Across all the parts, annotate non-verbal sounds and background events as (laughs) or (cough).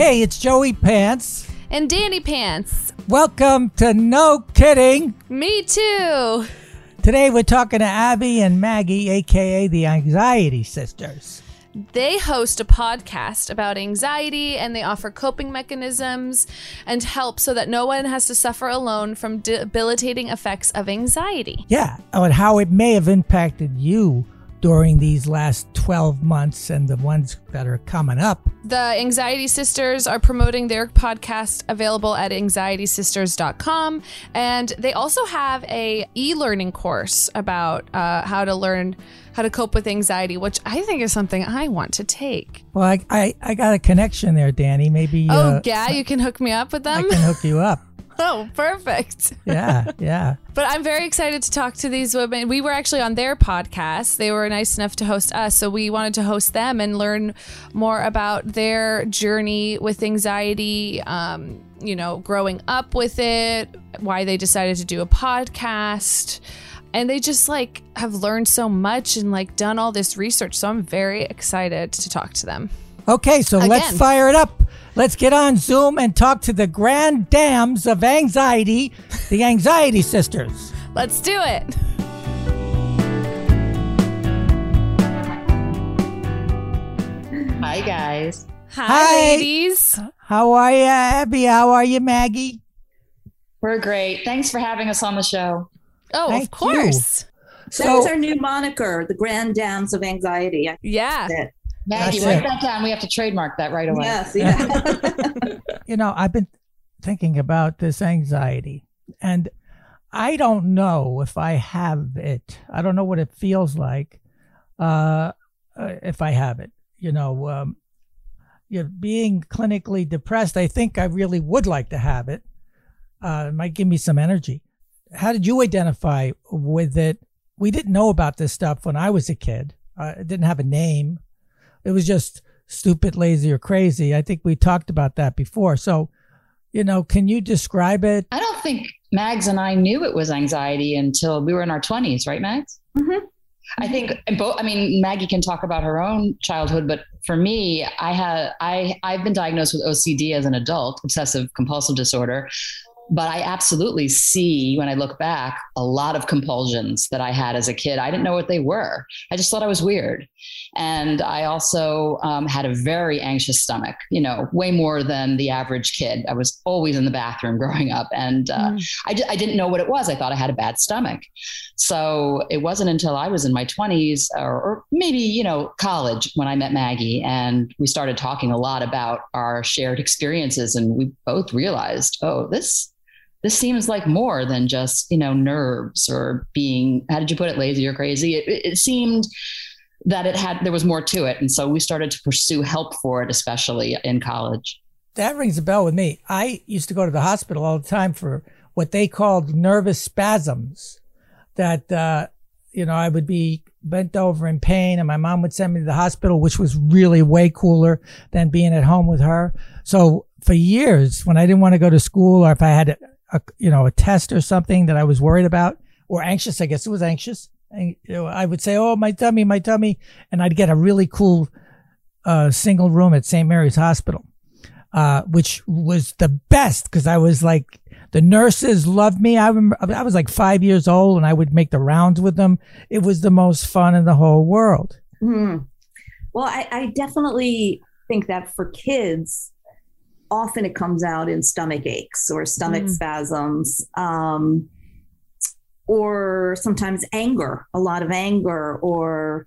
Hey, it's Joey Pants. And Danny Pants. Welcome to No Kidding. Me too. Today we're talking to Abby and Maggie, aka the Anxiety Sisters. They host a podcast about anxiety and they offer coping mechanisms and help so that no one has to suffer alone from debilitating effects of anxiety. Yeah, and how it may have impacted you during these last 12 months and the ones that are coming up. The Anxiety Sisters are promoting their podcast available at anxietysisters.com and they also have a e-learning course about uh, how to learn how to cope with anxiety, which I think is something I want to take. Well, I I, I got a connection there, Danny. Maybe Oh, uh, yeah, you can hook me up with them. I can hook you up. (laughs) Oh, perfect. Yeah, yeah. but I'm very excited to talk to these women. We were actually on their podcast. They were nice enough to host us. So we wanted to host them and learn more about their journey with anxiety, um, you know, growing up with it, why they decided to do a podcast. And they just like have learned so much and like done all this research. So I'm very excited to talk to them. Okay, so Again. let's fire it up. Let's get on Zoom and talk to the grand dams of anxiety, the Anxiety Sisters. Let's do it. Hi, guys. Hi, Hi, ladies. How are you, Abby? How are you, Maggie? We're great. Thanks for having us on the show. Oh, Thank of course. You. So, That's our new moniker, the Grand Dams of Anxiety. Yeah. Maggie, write that down. We have to trademark that right away. Yes, (laughs) yeah. you know, I've been thinking about this anxiety, and I don't know if I have it. I don't know what it feels like uh, uh if I have it. You know, um, you know, being clinically depressed, I think I really would like to have it. Uh, it might give me some energy. How did you identify with it? We didn't know about this stuff when I was a kid. Uh, it didn't have a name. It was just stupid, lazy, or crazy. I think we talked about that before. So, you know, can you describe it? I don't think Mags and I knew it was anxiety until we were in our 20s, right, Mags? Mm-hmm. I think both. I mean, Maggie can talk about her own childhood, but for me, I had I I've been diagnosed with OCD as an adult, obsessive compulsive disorder but I absolutely see when I look back a lot of compulsions that I had as a kid. I didn't know what they were. I just thought I was weird. And I also um, had a very anxious stomach, you know, way more than the average kid. I was always in the bathroom (laughs) growing up. And uh, mm. I, I didn't know what it was. I thought I had a bad stomach. So it wasn't until I was in my 20s or, or maybe, you know, college when I met Maggie and we started talking a lot about our shared experiences. And we both realized, oh, this this seems like more than just you know nerves or being how did you put it lazy or crazy? It, it, seemed that it had there was more to it. And so we started to pursue help for it especially in college. That rings a bell with me. I used to go to the hospital all the time for what they called nervous spasms that uh, you know i would be bent over in pain and my mom would send me to the hospital which was really way cooler than being at home with her. So for years when i didn't want to go to school or if i had a you know a test or something that I was worried about or anxious. I guess it was anxious. And, you know, I would say, "Oh, my tummy, my tummy," and I'd get a really cool uh, single room at St. Mary's Hospital, uh, which was the best because I was like the nurses loved me. I remember I was like five years old and I would make the rounds with them. It was the most fun in the whole world. Mm. Well, I, I definitely think that for kids, often it comes out in stomach aches or stomach mm. spasms um, or sometimes anger a lot of anger or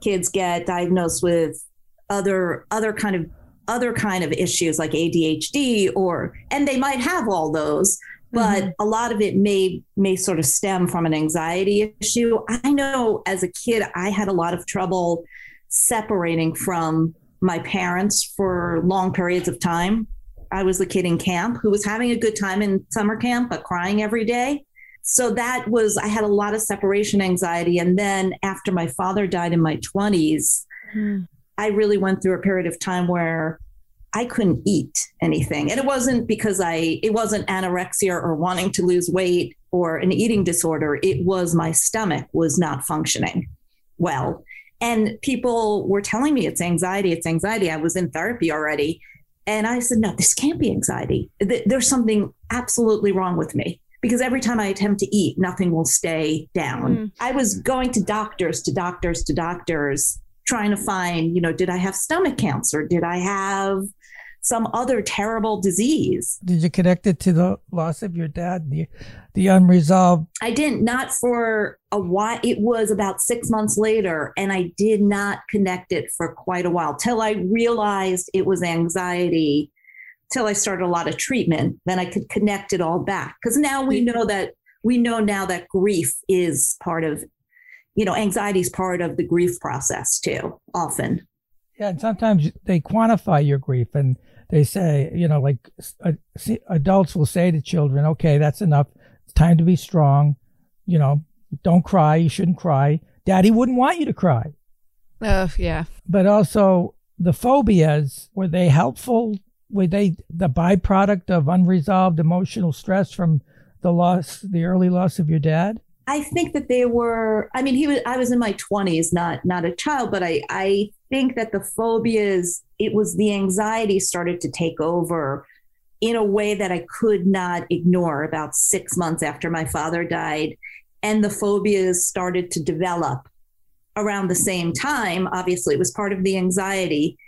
kids get diagnosed with other other kind of other kind of issues like ADHD or and they might have all those but mm-hmm. a lot of it may may sort of stem from an anxiety issue i know as a kid i had a lot of trouble separating from my parents for long periods of time I was the kid in camp who was having a good time in summer camp, but crying every day. So that was, I had a lot of separation anxiety. And then after my father died in my 20s, mm. I really went through a period of time where I couldn't eat anything. And it wasn't because I, it wasn't anorexia or wanting to lose weight or an eating disorder. It was my stomach was not functioning well. And people were telling me it's anxiety, it's anxiety. I was in therapy already And I said, no, this can't be anxiety. There's something absolutely wrong with me because every time I attempt to eat, nothing will stay down. Mm. I was going to doctors, to doctors, to doctors, trying to find, you know, did I have stomach cancer? Did I have some other terrible disease? Did you connect it to the loss of your dad, the, the unresolved? I didn't, not for a while. It was about six months later, and I did not connect it for quite a while till I realized it was anxiety till I started a lot of treatment, then I could connect it all back. Because now we mm. know that we know now that grief is part of, you know, anxiety is part of the grief process too, often. Yeah, and sometimes they quantify your grief and they say, you know, like uh, adults will say to children, okay, that's enough. It's time to be strong. You know, don't cry. You shouldn't cry. Daddy wouldn't want you to cry. Oh, yeah. But also the phobias, were they helpful were they the byproduct of unresolved emotional stress from the loss, the early loss of your dad? I think that they were. I mean, he was. I was in my twenties, not not a child, but I I think that the phobias. It was the anxiety started to take over in a way that I could not ignore. About six months after my father died, and the phobias started to develop around the same time. Obviously, it was part of the anxiety,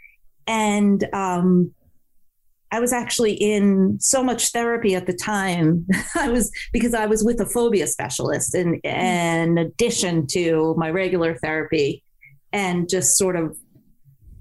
and um, I was actually in so much therapy at the time. (laughs) I was because I was with a phobia specialist in, in addition to my regular therapy and just sort of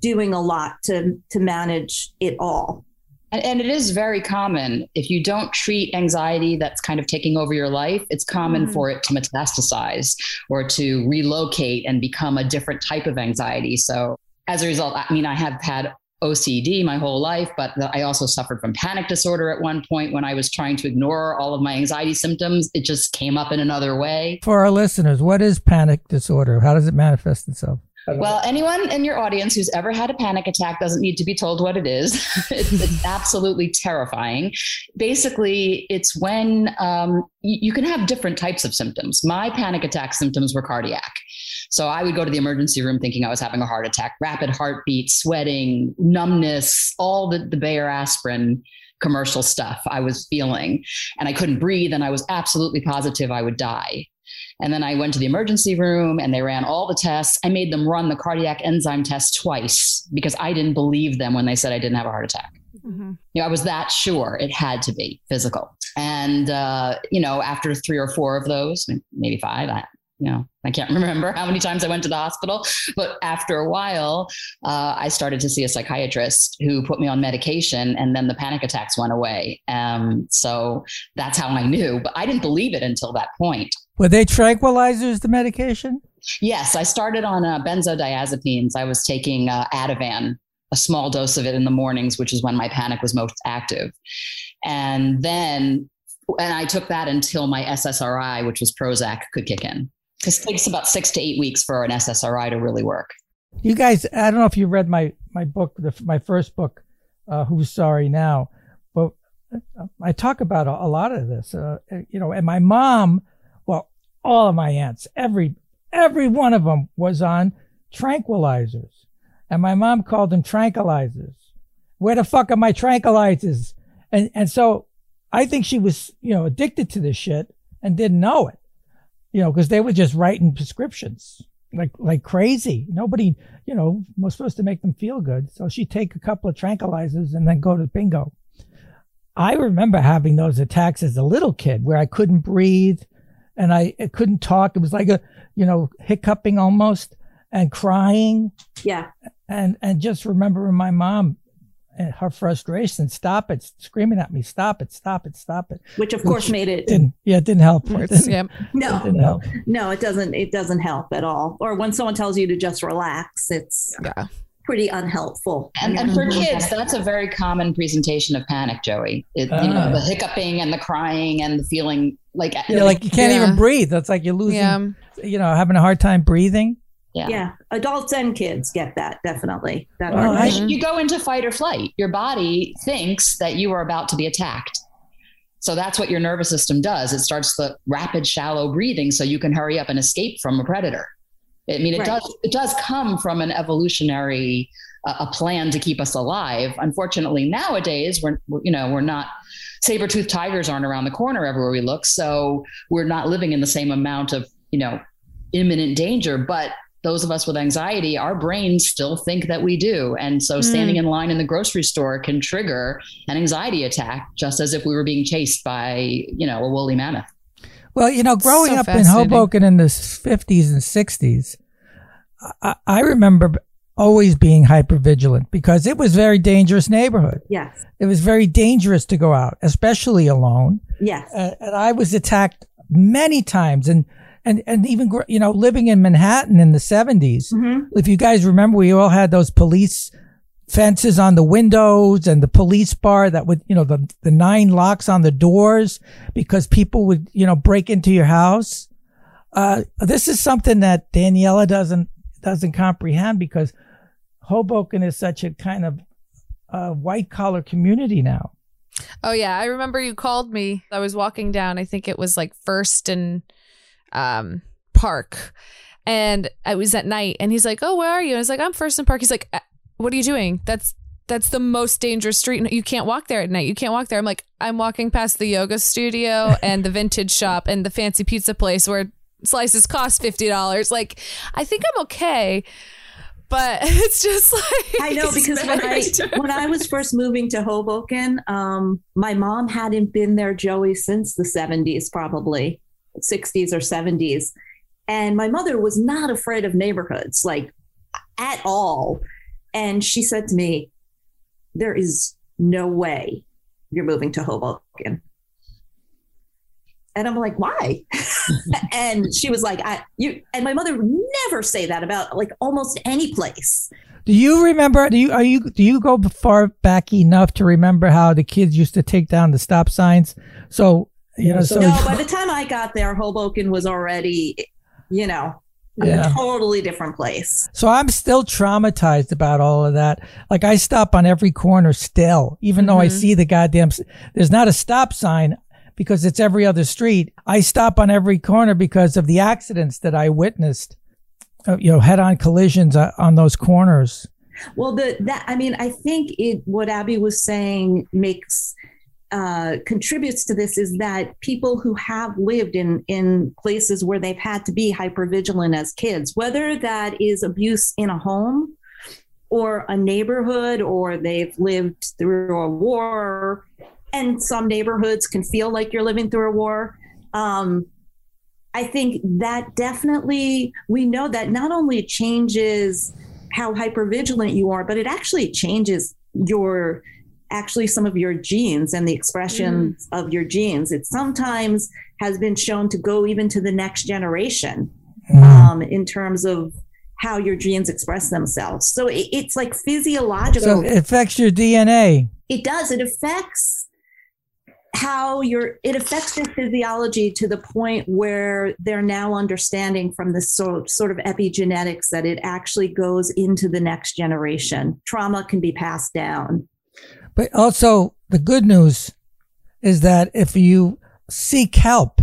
doing a lot to to manage it all. And, and it is very common if you don't treat anxiety that's kind of taking over your life, it's common mm. for it to metastasize or to relocate and become a different type of anxiety. So as a result, I mean, I have had OCD my whole life, but I also suffered from panic disorder at one point when I was trying to ignore all of my anxiety symptoms. It just came up in another way. For our listeners, what is panic disorder? How does it manifest itself? Well, anyone in your audience who's ever had a panic attack doesn't need to be told what it is. (laughs) it's, it's, absolutely terrifying. Basically, it's when um, you can have different types of symptoms. My panic attack symptoms were cardiac. So I would go to the emergency room thinking I was having a heart attack, rapid heartbeat, sweating, numbness, all the, the Bayer aspirin commercial stuff I was feeling. And I couldn't breathe, and I was absolutely positive I would die. And then I went to the emergency room and they ran all the tests. I made them run the cardiac enzyme test twice because I didn't believe them when they said I didn't have a heart attack. Mm-hmm. You know, I was that sure it had to be physical. And, uh, you know, after three or four of those, maybe five, I, you know, I can't (laughs) remember how many times I went to the hospital, but after a while, uh, I started to see a psychiatrist who put me on medication, and then the panic attacks went away. Um, so that's how I knew, but I didn't believe it until that point. Were they tranquilizers, the medication? Yes, I started on uh, benzodiazepines. I was taking uh, Ativan, a small dose of it in the mornings, which is when my panic was most active. And then, and I took that until my SSRI, which was Prozac, could kick in. Because It takes about six to eight weeks for an SSRI to really work. You guys, I don't know if you read my my book, the, my first book, uh, "Who's Sorry Now," but uh, I talk about a, a lot of this. Uh, you know, and my mom, all of my aunts, every every one of them was on tranquilizers, and my mom called them tranquilizers. Where the fuck are my tranquilizers? And and so I think she was, you know, addicted to this shit and didn't know it you know, because they were just writing prescriptions like like crazy. Nobody, you know, was supposed to make them feel good. So she'd take a couple of tranquilizers and then go to bingo. I remember having those attacks as a little kid where I couldn't breathe and I, I couldn't talk. It was like a, you know, hiccuping almost and crying. Yeah. And and just remembering my mom and her frustration, stop it, screaming at me, stop it, stop it, stop it. Which of course made it. Didn't, yeah, it didn't help. It didn't, yeah. No, it didn't help. no, it doesn't. It doesn't help at all. Or when someone tells you to just relax, it's yeah. Pretty unhelpful. And, and for kids, that's a very common presentation of panic, Joey. It, uh, you know, the ah. hiccuping and the crying and the feeling like yeah, like you can't yeah. even breathe. That's like you're losing. Yeah. You know, having a hard time breathing. Yeah. yeah. Adults and kids get that definitely. That well, I, you go into fight or flight. Your body thinks that you are about to be attacked. So that's what your nervous system does. It starts the rapid shallow breathing so you can hurry up and escape from a predator. I mean, it right. does it does come from an evolutionary a, a plan to keep us alive. Unfortunately, nowadays we're, we're you know we're not saber-toothed tigers aren't around the corner everywhere we look, so we're not living in the same amount of you know imminent danger. But those of us with anxiety, our brains still think that we do. And so standing mm. in line in the grocery store can trigger an anxiety attack, just as if we were being chased by, you know, a woolly mammoth. Well, you know, growing so up in Hoboken in the 50s and 60s, I, I remember always being hyper vigilant because it was very dangerous neighborhood. Yes. It was very dangerous to go out, especially alone. Yes. Uh, and I was attacked many times and and and even you know living in Manhattan in the 70s. Mm-hmm. If you guys remember we all had those police fences on the windows and the police bar that would, you know, the, the nine locks on the doors because people would, you know, break into your house. Uh, this is something that Daniela doesn't, doesn't comprehend because Hoboken is such a kind of uh, white collar community now. Oh yeah, I remember you called me. I was walking down. I think it was like First and um, Park, and I was at night. And he's like, "Oh, where are you?" And I was like, "I'm First and Park." He's like, what are you doing? That's that's the most dangerous street. You can't walk there at night. You can't walk there. I'm like, I'm walking past the yoga studio (laughs) and the vintage shop and the fancy pizza place where slices cost fifty dollars. Like, I think I'm okay. But (laughs) it's just like I know (laughs) because when I when I was first moving to Hoboken, um, my mom hadn't been there, Joey, since the 70s, probably 60s or 70s. And my mother was not afraid of neighborhoods, like at all. And she said to me, There is no way you're moving to Hoboken. And I'm like, why? (laughs) and she was like, I you and my mother would never say that about like almost any place. Do you remember do you are you do you go far back enough to remember how the kids used to take down the stop signs? So you know, so no, by the time I got there, Hoboken was already, you know, yeah. a totally different place. So I'm still traumatized about all of that. Like I stop on every corner still, even mm-hmm. though I mm-hmm. see the goddamn, there's not a stop sign because it's every other street. I stop on every corner because of the accidents that I witnessed, uh, you know, head on collisions uh, on those corners. Well, the, that, I mean, I think it, what Abby was saying makes, uh, contributes to this is that people who have lived in in places where they've had to be hyper vigilant as kids, whether that is abuse in a home or a neighborhood, or they've lived through a war, and some neighborhoods can feel like you're living through a war. Um, I think that definitely we know that not only changes how hyper vigilant you are, but it actually changes your actually some of your genes and the expressions mm. of your genes. It sometimes has been shown to go even to the next generation mm. um, in terms of how your genes express themselves. So it, it's like physiological. So it affects your DNA. It does. It affects how your it affects your physiology to the point where they're now understanding from the sort, sort of epigenetics that it actually goes into the next generation trauma can be passed down but also, the good news is that if you seek help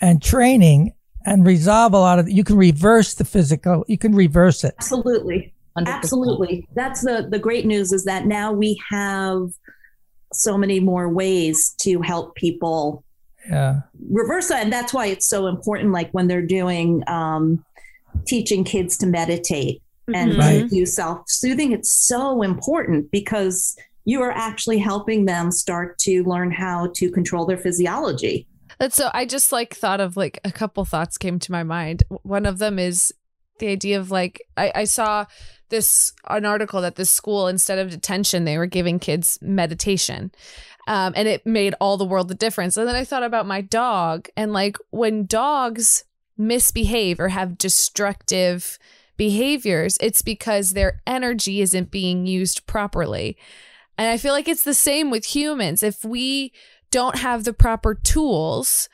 and training and resolve a lot of, you can reverse the physical. You can reverse it. Absolutely, 100%. absolutely. That's the the great news is that now we have so many more ways to help people yeah. reverse that, and that's why it's so important. Like when they're doing um, teaching kids to meditate and mm-hmm. right. do self soothing, it's so important because you are actually helping them start to learn how to control their physiology. That's so I just like thought of like a couple thoughts came to my mind. One of them is the idea of like I, I saw this an article that this school instead of detention they were giving kids meditation um, and it made all the world the difference and then i thought about my dog and like when dogs misbehave or have destructive behaviors it's because their energy isn't being used properly and I feel like it's the same with humans. If we don't have the proper tools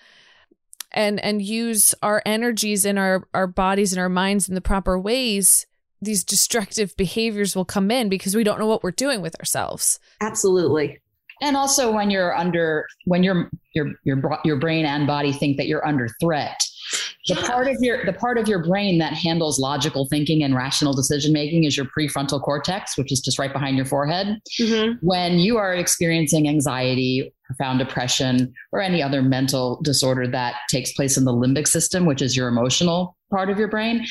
and and use our energies in our our bodies and our minds in the proper ways, these destructive behaviors will come in because we don't know what we're doing with ourselves. Absolutely. And also when you're under when your your your your brain and body think that you're under threat, the part of your the part of your brain that handles logical thinking and rational decision making is your prefrontal cortex which is just right behind your forehead mm-hmm. when you are experiencing anxiety profound depression or any other mental disorder that takes place in the limbic system which is your emotional part of your brain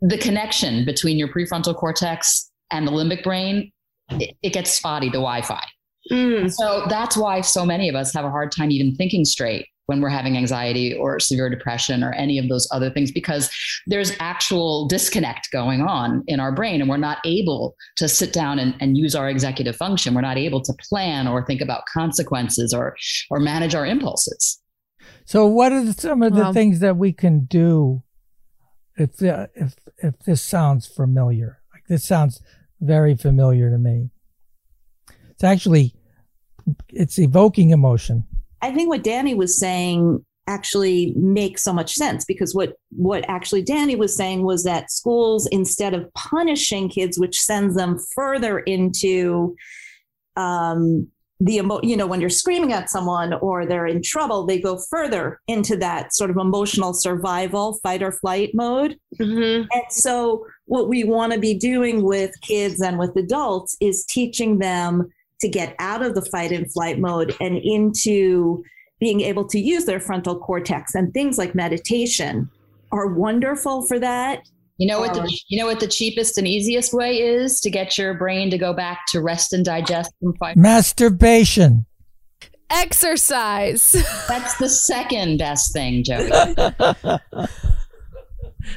the connection between your prefrontal cortex and the limbic brain it, it gets spotty the wi-fi mm. so that's why so many of us have a hard time even thinking straight when we're having anxiety or severe depression or any of those other things because there's actual disconnect going on in our brain and we're not able to sit down and, and use our executive function. We're not able to plan or think about consequences or or manage our impulses. So what are some of the well, things that we can do if the, if if this sounds familiar? Like this sounds very familiar to me. It's actually it's evoking emotion I think what Danny was saying actually makes so much sense because what what actually Danny was saying was that schools instead of punishing kids which sends them further into um the emo- you know when you're screaming at someone or they're in trouble they go further into that sort of emotional survival fight or flight mode mm-hmm. and so what we want to be doing with kids and with adults is teaching them to get out of the fight and flight mode and into being able to use their frontal cortex and things like meditation are wonderful for that. You know what the um, you know what the cheapest and easiest way is to get your brain to go back to rest and digest and fight. Masturbation. Exercise. (laughs) That's the second best thing, Joey. (laughs)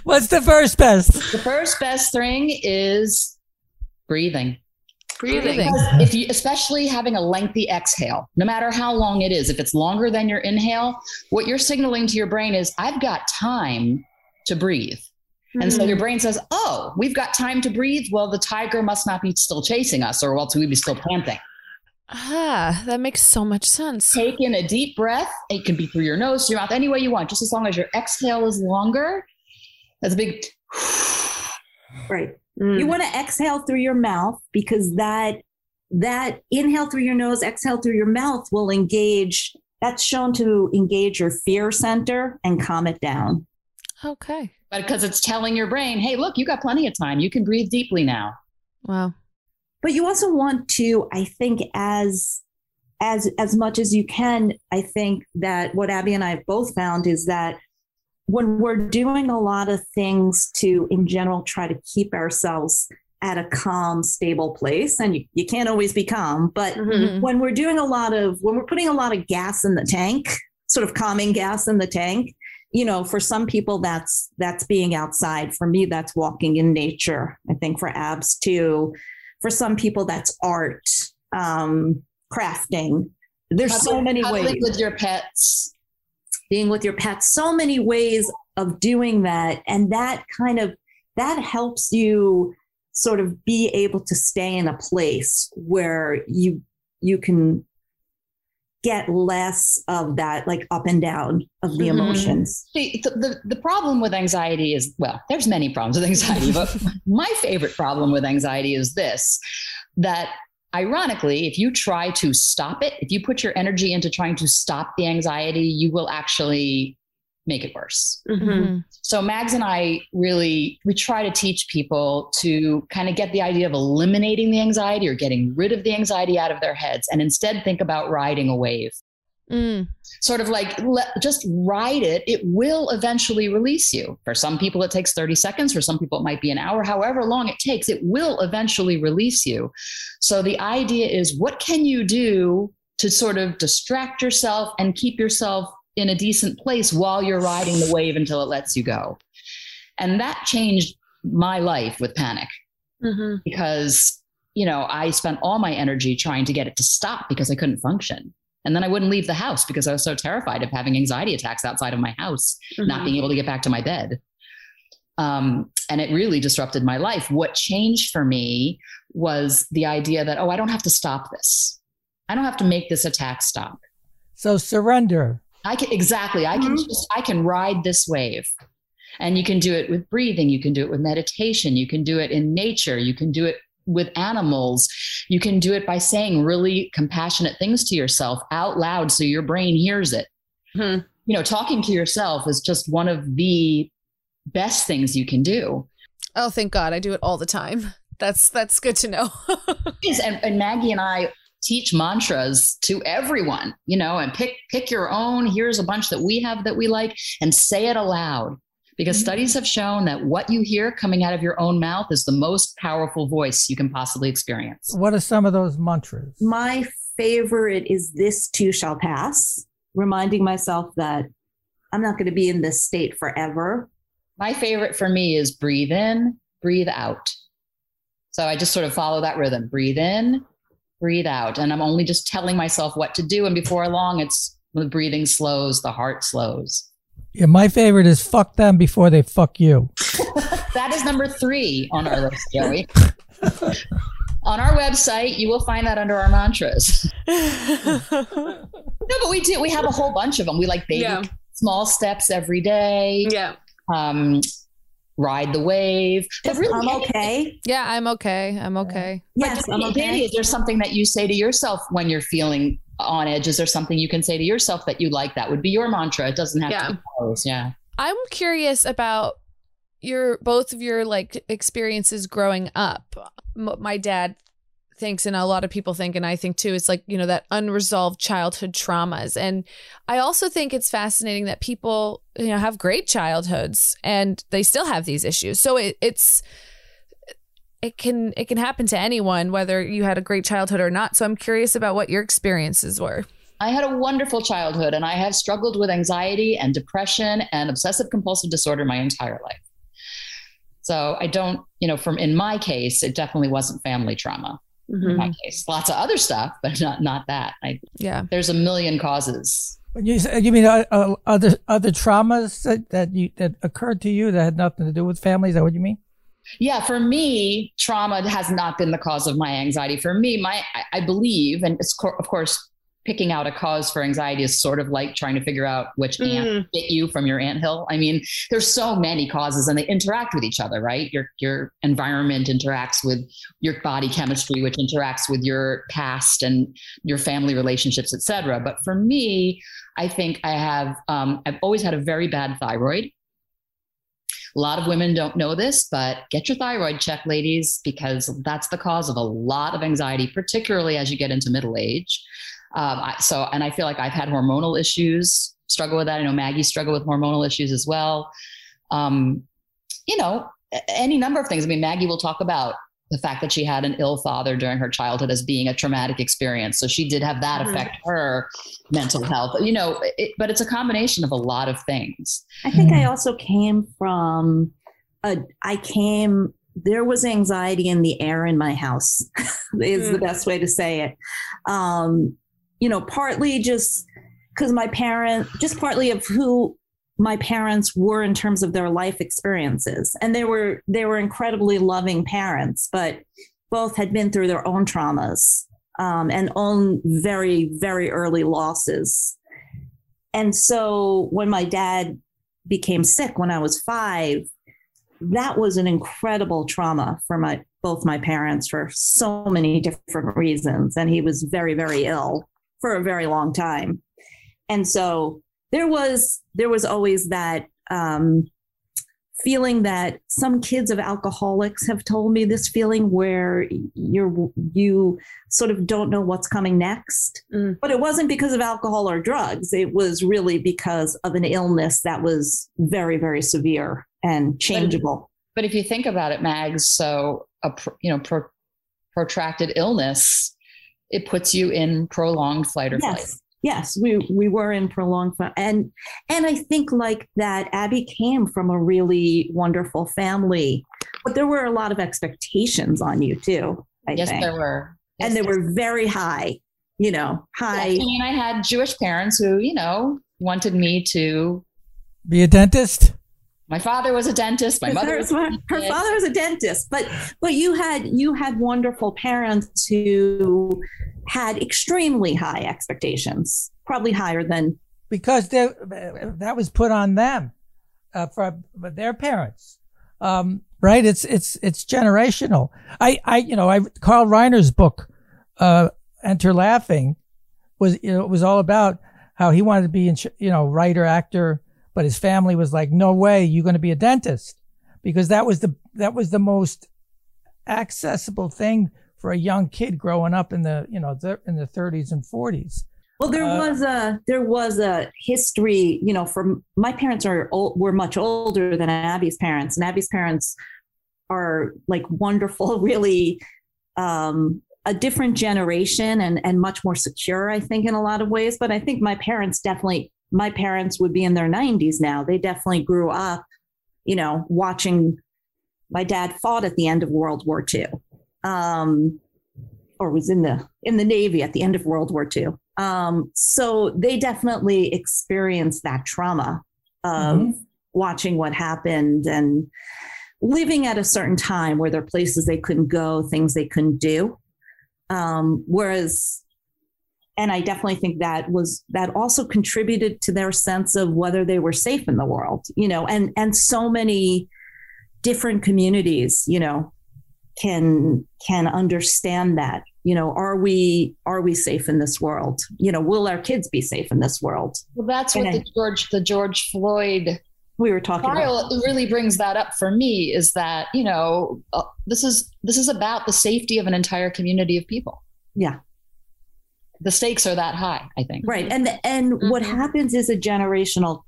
What's the first best? The first best thing is breathing breathing. Because if you, especially having a lengthy exhale, no matter how long it is, if it's longer than your inhale, what you're signaling to your brain is, I've got time to breathe. Mm-hmm. And so your hmm. brain says, Oh, we've got time to breathe. Well, the tiger must not be still chasing us, or else we'd be still panting. Ah, that makes so much sense. Take in a deep breath. It can be through your nose, your mouth, any way you want, just as long as your exhale is longer. That's a big. Right. Mm. You want to exhale through your mouth because that that inhale through your nose, exhale through your mouth will engage. That's shown to engage your fear center and calm it down. Okay. But because it's telling your brain, hey, look, you got plenty of time. You can breathe deeply now. Wow. But you also want to, I think, as as as much as you can, I think that what Abby and I have both found is that when we're doing a lot of things to, in general, try to keep ourselves at a calm, stable place, and you, you can't always be calm, but mm-hmm. when we're doing a lot of, when we're putting a lot of gas in the tank, sort of calming gas in the tank, you know, for some people that's that's being outside. For me, that's walking in nature. I think for abs too. For some people, that's art, um, crafting. There's so many ways with your pets being with your pets, so many ways of doing that. And that kind of that helps you sort of be able to stay in a place where you you can get less of that like up and down of the mm-hmm. emotions. See, the, the, the problem with anxiety is well, there's many problems with anxiety, but (laughs) my favorite problem with anxiety is this that Ironically, if you try to stop it, if you put your energy into trying to stop the anxiety, you will actually make it worse. Mm-hmm. mm-hmm. So Mags and I really we try to teach people to kind of get the idea of eliminating the anxiety or getting rid of the anxiety out of their heads and instead think about riding a wave. Mm. Sort of like let, just ride it. It will eventually release you. For some people, it takes 30 seconds. For some people, it might be an hour. However long it takes, it will eventually release you. So the idea is what can you do to sort of distract yourself and keep yourself in a decent place while you're riding the wave until it lets you go? And that changed my life with panic mm-hmm. because, you know, I spent all my energy trying to get it to stop because I couldn't function. And then I wouldn't leave the house because I was so terrified of having anxiety attacks outside of my house, mm-hmm. not being able to get back to my bed. Um, and it really disrupted my life. What changed for me was the idea that, oh, I don't have to stop this. I don't have to make this attack stop. So surrender. I can exactly. I can mm-hmm. just I can ride this wave. And you can do it with breathing, you can do it with meditation, you can do it in nature, you can do it with animals. You can do it by saying really compassionate things to yourself out loud so your brain hears it. Hmm. you know, talking to yourself is just one of the best things you can do. Oh, thank God. I do it all the time. That's that's good to know. (laughs) and, and Maggie and I teach mantras to everyone, you know, and pick pick your own. Here's a bunch that we have that we like and say it aloud. Because mm-hmm. studies have shown that what you hear coming out of your own mouth is the most powerful voice you can possibly experience. What are some of those mantras? My favorite is this too shall pass, reminding myself that I'm not going to be in this state forever. My favorite for me is breathe in, breathe out. So I just sort of follow that rhythm breathe in, breathe out. And I'm only just telling myself what to do. And before long, it's the breathing slows, the heart slows. Yeah, my favorite is fuck them before they fuck you. (laughs) that is number three on our list, Joey. (laughs) on our website, you will find that under our mantras. (laughs) no, but we do. We have a whole bunch of them. We like baby yeah. small steps every day. Yeah. Um, ride the wave. But really, I'm okay. Yeah, I'm okay. I'm okay. Yes, but I'm okay. Is there something that you say to yourself when you're feeling on edge? Is there something you can say to yourself that you like? That would be your mantra. It doesn't have yeah. to be yours. Yeah. I'm curious about your both of your like experiences growing up. My dad thinks and a lot of people think and I think too it's like you know that unresolved childhood traumas and I also think it's fascinating that people you know have great childhoods and they still have these issues so it, it's it can it can happen to anyone whether you had a great childhood or not so I'm curious about what your experiences were I had a wonderful childhood and I have struggled with anxiety and depression and obsessive compulsive disorder my entire life. So I don't, you know, from in my case, it definitely wasn't family trauma mm-hmm. in my case. Lots of other stuff, but not not that. I, yeah, there's a million causes. You you mean uh, uh, other other traumas that, that you that occurred to you that had nothing to do with family? Is that what you mean? Yeah, for me, trauma has not been the cause of my anxiety. For me, my I believe, and it's of course picking out a cause for anxiety is sort of like trying to figure out which mm. ant bit you from your ant hill. I mean, there's so many causes and they interact with each other, right? Your your environment interacts with your body chemistry, which interacts with your past and your family relationships, etc. But for me, I think I have um, I've always had a very bad thyroid. A lot of women don't know this, but get your thyroid checked, ladies, because that's the cause of a lot of anxiety, particularly as you get into middle age. Um, so, and I feel like I've had hormonal issues, struggle with that. I know Maggie struggled with hormonal issues as well. Um, you know, any number of things. I mean, Maggie will talk about the fact that she had an ill father during her childhood as being a traumatic experience. So she did have that mm-hmm. affect her mental health, you know, it, but it's a combination of a lot of things. I think I also came from a, I came there was anxiety in the air in my house (laughs) is mm. the best way to say it um, you know, partly just because my parent, just partly of who my parents were in terms of their life experiences. And they were they were incredibly loving parents, but both had been through their own traumas um, and own very, very early losses. And so when my dad became sick when I was five, that was an incredible trauma for my both my parents for so many different reasons. And he was very, very ill for a very long time. And so there was there was always that um, feeling that some kids of alcoholics have told me this feeling where you're you sort of don't know what's coming next mm. but it wasn't because of alcohol or drugs it was really because of an illness that was very very severe and changeable but, but if you think about it mags so a you know pro, protracted illness it puts you in prolonged flight or yes. flight. Yes, we we were in prolonged flight, and and I think like that. Abby came from a really wonderful family, but there were a lot of expectations on you too. I yes, think. there were, yes, and they were very high. You know, high. Yes, I mean, I had Jewish parents who you know wanted me to be a dentist my father was a dentist my (laughs) mother was her father was a dentist but but you had you had wonderful parents who had extremely high expectations probably higher than because that was put on them uh, for their parents. Um, right? It's it's it's generational. I i you know i carl reiner's book uh, enter laughing was you know it was all about how he wanted to be, you know, writer, actor, but his family was like, no way, you're going to be a dentist. Because that was the, that was the most accessible thing for a young kid growing up in the, you know, the, in the 30s and 40s. Well, there uh, was a there was a history, you know. From my parents are old, were much older than Abby's parents, and Abby's parents are like wonderful, (laughs) really um, a different generation and and much more secure, I think, in a lot of ways. But I think my parents definitely, my parents would be in their 90s now. They definitely grew up, you know, watching. My dad fought at the end of World War II, um, or was in the in the Navy at the end of World War II. Um, so they definitely experienced that trauma of mm-hmm. watching what happened and living at a certain time where there are places they couldn't go, things they couldn't do. Um, whereas, and I definitely think that was that also contributed to their sense of whether they were safe in the world, you know, and and so many different communities, you know, can can understand that you know are we are we safe in this world? You know will our kids be safe in this world? Well that's and what the george the george floyd we were talking trial about. really brings that up for me is that you know uh, this is this is about the safety of an entire community of people. Yeah. The stakes are that high i think. Right. And and mm-hmm. what happens is a generational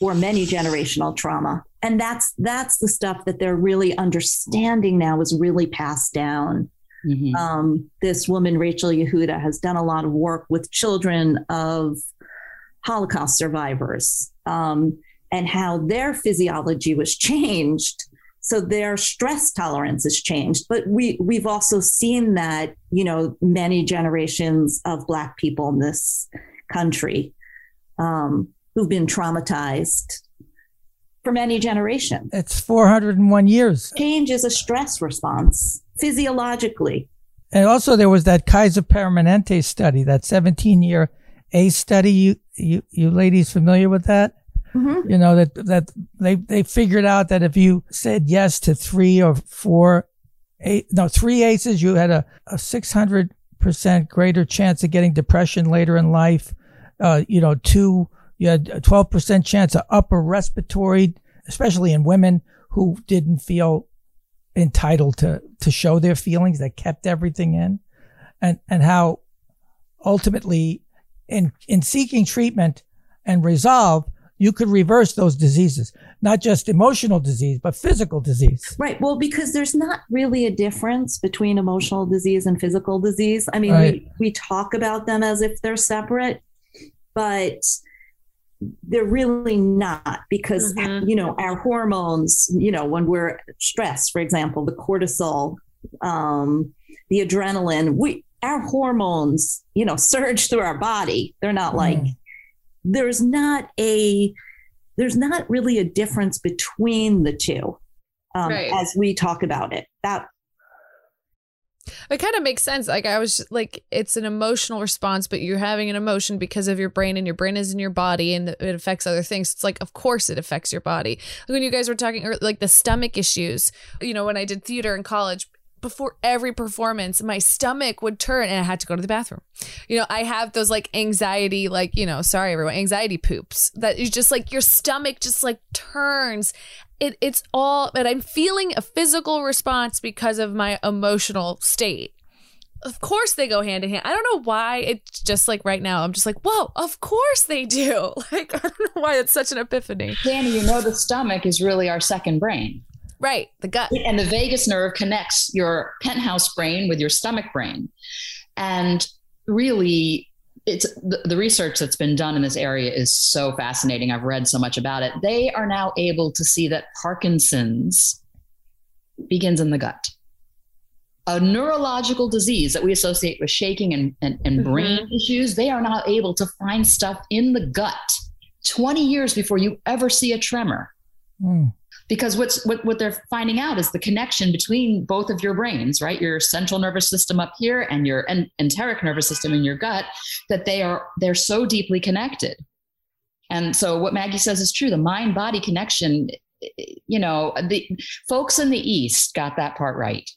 or many generational trauma and that's that's the stuff that they're really understanding now is really passed down. Mm-hmm. um, this woman rachel yehuda has done a lot of work with children of holocaust survivors um, and how their physiology was changed. So their stress tolerance has changed. But we we've also seen that you know many generations of black people in this country um, who've been traumatized for many generations. It's 401 years. Change is a stress response physiologically. And also, there was that Kaiser Permanente study, that 17 year ACE study. You, you, you ladies familiar with that? Mm-hmm. You know, that, that they, they figured out that if you said yes to three or four, eight, no, three ACEs, you had a, a 600% greater chance of getting depression later in life. Uh, you know, two you had a 12% chance of upper respiratory, especially in women who didn't feel entitled to, to show their feelings, that kept everything in. And, and how ultimately in, in seeking treatment and resolve, you could reverse those diseases, not just emotional disease, but physical disease. Right. Well, because there's not really a difference between emotional disease and physical disease. I mean, right. we, we talk about them as if they're separate, but they're really not because mm-hmm. you know our hormones you know when we're stressed for example the cortisol um, the adrenaline we our hormones you know surge through our body they're not like mm. there's not a there's not really a difference between the two um, right. as we talk about it that it kind of makes sense. Like I was just, like, it's an emotional response, but you're having an emotion because of your brain, and your brain is in your body, and it affects other things. It's like, of course, it affects your body. Like when you guys were talking, like the stomach issues. You know, when I did theater in college, before every performance, my stomach would turn and I had to go to the bathroom. You know, I have those like anxiety, like, you know, sorry everyone, anxiety poops that is just like your stomach just like turns. It, it's all, but I'm feeling a physical response because of my emotional state. Of course they go hand in hand. I don't know why it's just like right now. I'm just like, whoa, of course they do. (laughs) Like, I don't know why it's such an epiphany. Danny, you know, the stomach is really our second brain. Right, the gut. And the vagus nerve connects your penthouse brain with your stomach brain. And really, it's the, the, research that's been done in this area is so fascinating. I've read so much about it. They are now able to see that Parkinson's begins in the gut. A neurological disease that we associate with shaking and, and, and mm-hmm. brain issues, they are now able to find stuff in the gut 20 years before you ever see a tremor. Mm because what's what, what they're finding out is the connection between both of your brains right your central nervous system up here and your enteric nervous system in your gut that they are they're so deeply connected and so what maggie says is true the mind body connection you know, the folks in the East got that part right.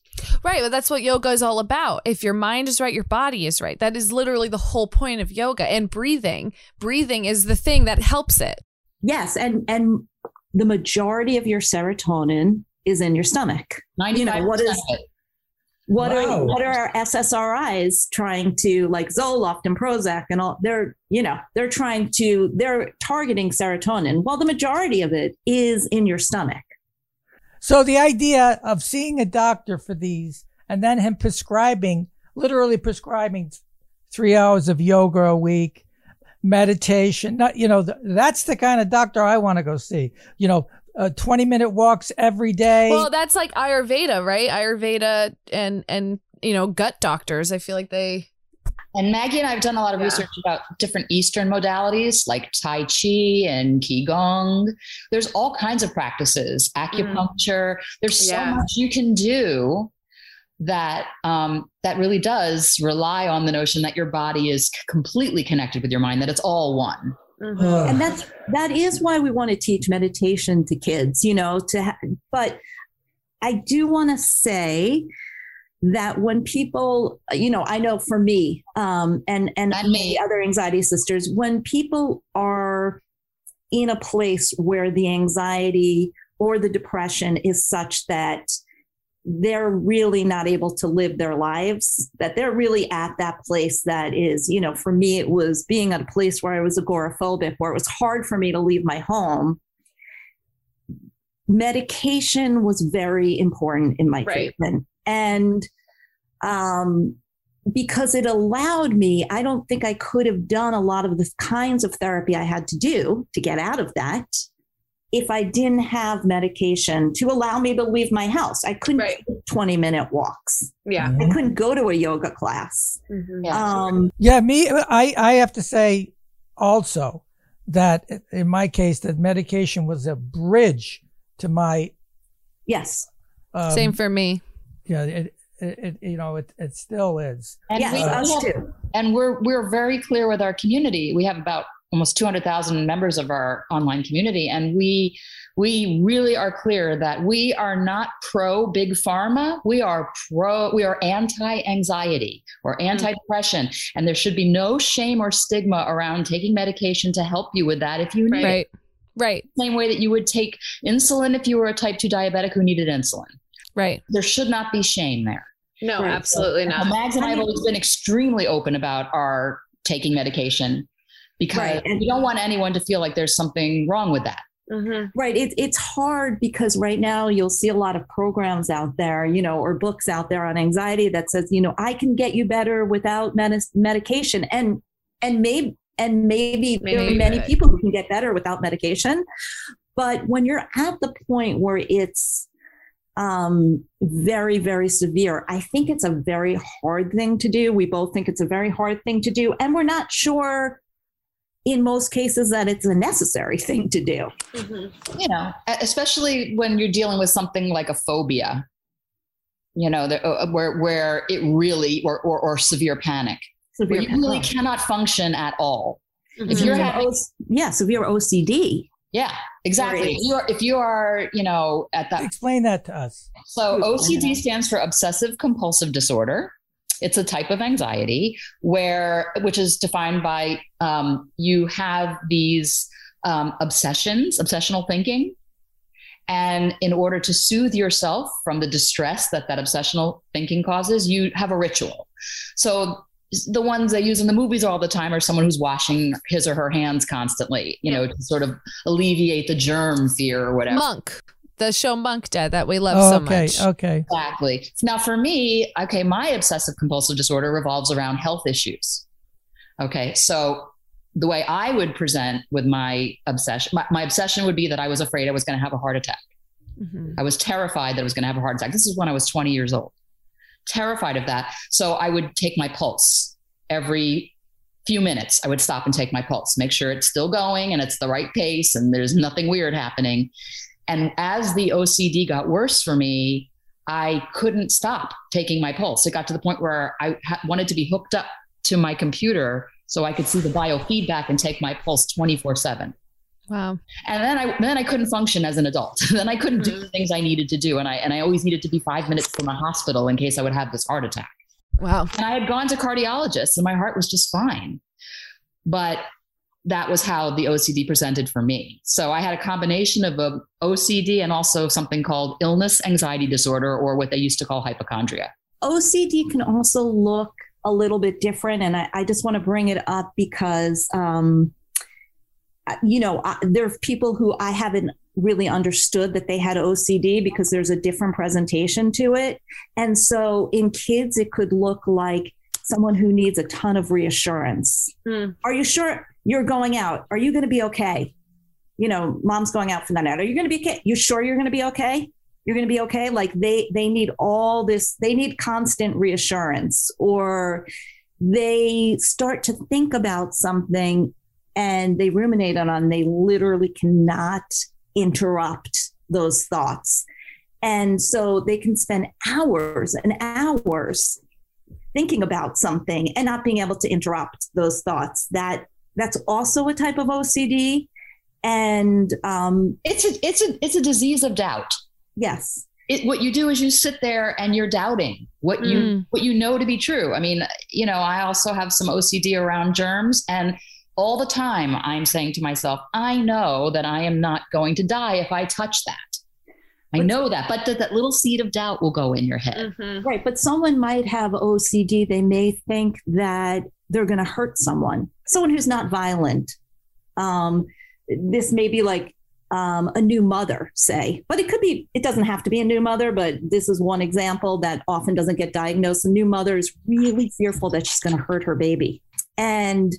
Right, but that's what yoga is all about. If your mind is right, your body is right. That is literally the whole point of yoga and breathing. Breathing is the thing that helps it. Yes, and and the majority of your serotonin is in your stomach. You know what is what wow. are what are our SSRIs trying to like Zoloft and Prozac and all? They're you know they're trying to they're targeting serotonin. Well, the majority of it is in your stomach. So the idea of seeing a doctor for these and then him prescribing, literally prescribing three hours of yoga a week, meditation, not, you know, that's the kind of doctor I want to go see. You know, uh, 20 minute walks every day. Well, that's like Ayurveda, right? Ayurveda and, and, you know, gut doctors. I feel like they, and Maggie and I have done a lot of yeah. research about different Eastern modalities like Tai Chi and Qigong. There's all kinds of practices, acupuncture. Mm. There's so yeah. much you can do that um, that really does rely on the notion that your body is completely connected with your mind, that it's all one. Mm-hmm. and that's that is why we want to teach meditation to kids, you know. To ha- but I do want to say that when people, you know, I know for me um, and and me. other anxiety sisters, when people are in a place where the anxiety or the depression is such that they're really not able to live their lives that they're really at that place that is you know for me it was being at a place where i was agoraphobic where it was hard for me to leave my home. Medication was very important in my right. treatment. And um, because it allowed me, I don't think I could have done a lot of the kinds of therapy I had to do to get out of that if I didn't have medication to allow me to leave my house. I couldn't right. 20 minute walks. Yeah. I couldn't go to a yoga class. Mm-hmm. Yeah. Um, yeah, me, I, I have to say also that in my case, that medication was a bridge to my. Yes. Um, Same for me. Yeah. It, it, it, you know it, it still is and yes, we, us too. and we're we're very clear with our community we have about almost 200,000 members of our online community and we we really are clear that we are not pro big pharma we are pro we are anti anxiety or mm-hmm. anti depression mm-hmm. and there should be no shame or stigma around taking medication to help you with that if you need right. it right same way that you would take insulin if you were a type 2 diabetic who needed insulin right there should not be shame there no, right. absolutely so, not. Mags and I have always been extremely open about our taking medication because right. and we don't want anyone to feel like there's something wrong with that. Mm-hmm. Right. It, it's hard because right now you'll see a lot of programs out there, you know, or books out there on anxiety that says, you know, I can get you better without med- medication. And, and maybe, and maybe, maybe there are many people who can get better without medication. But when you're at the point where it's um, very, very severe. I think it's a very hard thing to do. We both think it's a very hard thing to do. And we're not sure in most cases that it's a necessary thing to do. Mm-hmm. You know, especially when you're dealing with something like a phobia, you know, the, uh, where, where it really, or, or, or severe panic, severe where you really cannot function at all. Mm-hmm. If you're having, yeah, severe OCD, yeah, exactly. If you are, if you are, you know, at that. Explain that to us. So OCD stands for obsessive compulsive disorder. It's a type of anxiety where, which is defined by um, you have these um, obsessions, obsessional thinking, and in order to soothe yourself from the distress that that obsessional thinking causes, you have a ritual. So the ones they use in the movies all the time are someone who's washing his or her hands constantly, you know, to sort of alleviate the germ fear or whatever. Monk, the show Monk Dead that we love oh, so okay, much. Okay. Exactly. Now, for me, okay, my obsessive compulsive disorder revolves around health issues. Okay. So the way I would present with my obsession, my, my obsession would be that I was afraid I was going to have a heart attack. Mm-hmm. I was terrified that I was going to have a heart attack. This is when I was 20 years old terrified of that. So I would take my pulse every few minutes. I would stop and take my pulse, make sure it's still going and it's the right pace and there's nothing weird happening. And as the OCD got worse for me, I couldn't stop taking my pulse. It got to the point where I ha- wanted to be hooked up to my computer so I could see the biofeedback and take my pulse 24 7. Wow. And then I then I couldn't function as an adult. (laughs) then I couldn't do the mm. things I needed to do. And I and I always needed to be five minutes from a hospital in case I would have this heart attack. Wow. And I had gone to cardiologists and my heart was just fine. But that was how the OCD presented for me. So I had a combination of a OCD and also something called illness anxiety disorder, or what they used to call hypochondria. OCD can also look a little bit different, and I, I just want to bring it up because, um, you know, I, there are people who I haven't really understood that they had OCD because there's a different presentation to it, and so in kids it could look like someone who needs a ton of reassurance. Mm. Are you sure? You're going out. Are you going to be okay? You know, mom's going out for the night. Are you going to be okay? You sure you're going to be okay? You're going to be okay? Like they they need all this. They need constant reassurance, or they start to think about something and they ruminate on. And they literally cannot interrupt those thoughts, and so they can spend hours and hours thinking about something and not being able to interrupt those thoughts that that's also a type of OCD. And um, it's a it's a it's a disease of doubt. Yes. It, what you do is you sit there and you're doubting what mm. you what you know to be true. I mean, you know, I also have some OCD around germs, and all the time I'm saying to myself, I know that I am not going to die if I touch that. I know that, but that, that little seed of doubt will go in your head. Mm-hmm. Right. But someone might have OCD. They may think that they're going to hurt someone, someone who's not violent. Um, this may be like um, a new mother, say, but it could be, it doesn't have to be a new mother, but this is one example that often doesn't get diagnosed. A new mother is really fearful that she's going to hurt her baby and